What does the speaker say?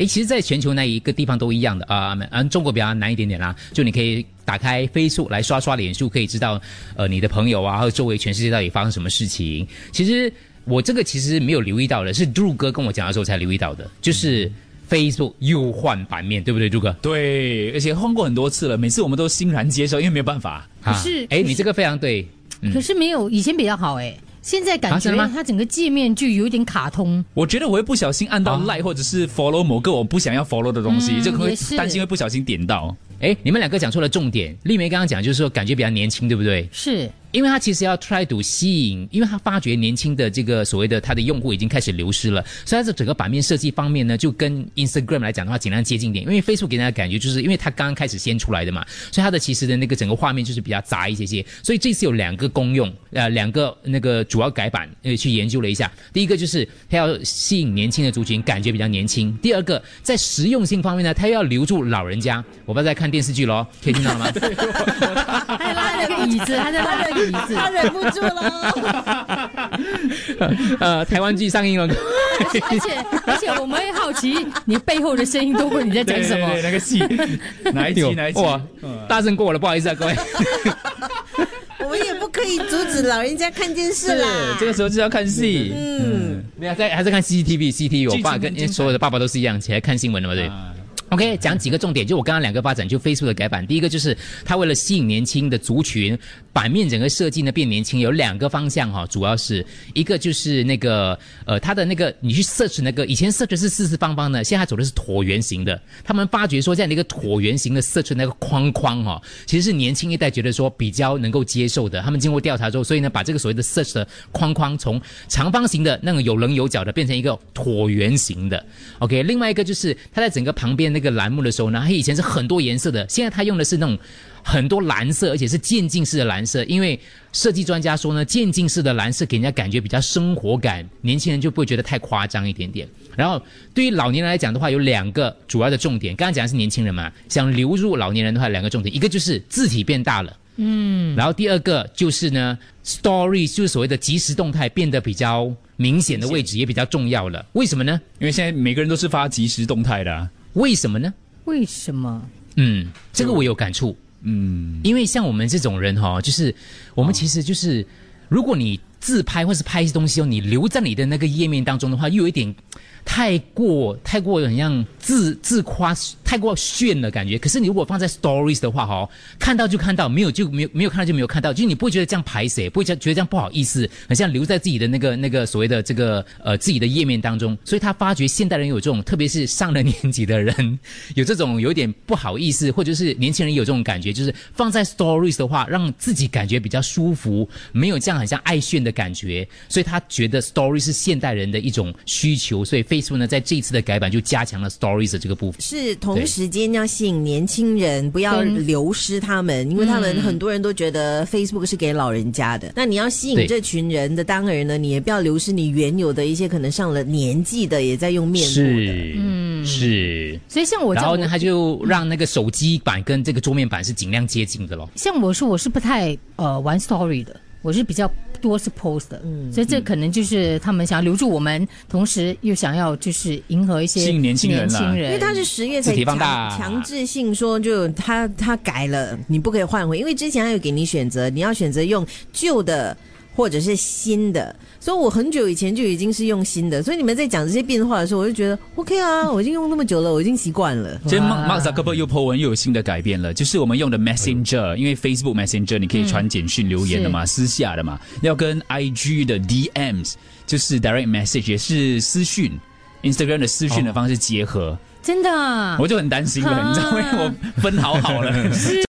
诶，其实，在全球那一个地方都一样的啊，嗯，中国比较难一点点啦。就你可以打开飞速来刷刷脸书，可以知道呃你的朋友啊，和周围全世界到底发生什么事情。其实我这个其实没有留意到的，是杜哥跟我讲的时候才留意到的，就是。Facebook 又换版面，对不对，朱哥？对，而且换过很多次了，每次我们都欣然接受，因为没有办法。可是哎，你这个非常对。可是没有以前比较好哎，现在感觉它整个界面就有点卡通。我觉得我会不小心按到 like 或者是 follow 某个我不想要 follow 的东西，就可能担心会不小心点到。哎，你们两个讲错了重点。丽梅刚刚讲就是说感觉比较年轻，对不对？是。因为他其实要 try to 吸引，因为他发觉年轻的这个所谓的他的用户已经开始流失了，所以在整个版面设计方面呢，就跟 Instagram 来讲的话尽量接近点。因为 Facebook 给人家感觉就是因为它刚刚开始先出来的嘛，所以它的其实的那个整个画面就是比较杂一些些。所以这次有两个功用，呃，两个那个主要改版，呃，去研究了一下。第一个就是它要吸引年轻的族群，感觉比较年轻；第二个在实用性方面呢，它要留住老人家。我不知道在看电视剧喽，可以听到了吗？他拉那个椅子，他在拉那个他忍不住了。呃，台湾剧上映了，而且而且我们会好奇你背后的声音，都会你在讲什么？那个戏 哪一集？哪一集？哇，大声过我了，不好意思啊，各位。我们也不可以阻止老人家看电视啦。这个时候就要看戏。嗯，你还在还在看 CCTV？CCTV，我爸跟所有的爸爸都是一样，起来看新闻的嘛，对。OK，讲几个重点，就我刚刚两个发展，就 Facebook 的改版。第一个就是它为了吸引年轻的族群，版面整个设计呢变年轻，有两个方向哈，主要是一个就是那个呃，它的那个你去 search 那个以前 search 是四四方方的，现在走的是椭圆形的。他们发觉说这样的一个椭圆形的 search 那个框框哈，其实是年轻一代觉得说比较能够接受的。他们经过调查之后，所以呢把这个所谓的 search 的框框从长方形的那种有棱有角的变成一个椭圆形的。OK，另外一个就是它在整个旁边那。个栏目的时候呢，它以前是很多颜色的，现在它用的是那种很多蓝色，而且是渐进式的蓝色。因为设计专家说呢，渐进式的蓝色给人家感觉比较生活感，年轻人就不会觉得太夸张一点点。然后对于老年人来讲的话，有两个主要的重点。刚刚讲的是年轻人嘛，想流入老年人的话，两个重点，一个就是字体变大了，嗯，然后第二个就是呢，story 就是所谓的即时动态变得比较明显的位置也比较重要了。为什么呢？因为现在每个人都是发即时动态的。为什么呢？为什么？嗯，这个我有感触。嗯，因为像我们这种人哈，就是我们其实就是，如果你自拍或是拍一些东西哦，你留在你的那个页面当中的话，又有一点。太过太过很像自自夸，太过炫的感觉。可是你如果放在 stories 的话，哈，看到就看到，没有就没有没有看到就没有看到，就是你不会觉得这样排谁，不会觉得这样不好意思，很像留在自己的那个那个所谓的这个呃自己的页面当中。所以他发觉现代人有这种，特别是上了年纪的人，有这种有点不好意思，或者是年轻人有这种感觉，就是放在 stories 的话，让自己感觉比较舒服，没有这样很像爱炫的感觉。所以他觉得 story 是现代人的一种需求，所以非。Facebook 呢，在这一次的改版就加强了 Stories 的这个部分，是同时间要吸引年轻人，不要流失他们，因为他们很多人都觉得 Facebook 是给老人家的。那你要吸引这群人的当然呢，你也不要流失你原有的一些可能上了年纪的也在用面部的，嗯，是。所以像我，然后呢，他就让那个手机版跟这个桌面版是尽量接近的咯。像我说，我是不太呃玩 Story 的。我是比较多是 post 的，嗯，所以这可能就是他们想要留住我们，同时又想要就是迎合一些吸引年轻人，因为他是十月才强强制性说，就他他改了，你不可以换回，因为之前他有给你选择，你要选择用旧的或者是新的。所以我很久以前就已经是用新的，所以你们在讲这些变化的时候，我就觉得 OK 啊，我已经用那么久了，我已经习惯了。今天 Mark Zuckerberg 又 po 文又有新的改变了，就是我们用的 Messenger，因为 Facebook Messenger 你可以传简讯留言的嘛，私下的嘛，要跟 IG 的 DMs 就是 Direct Message 也是私讯，Instagram 的私讯的方式结合。真的，我就很担心了，你知道吗？我分好好了。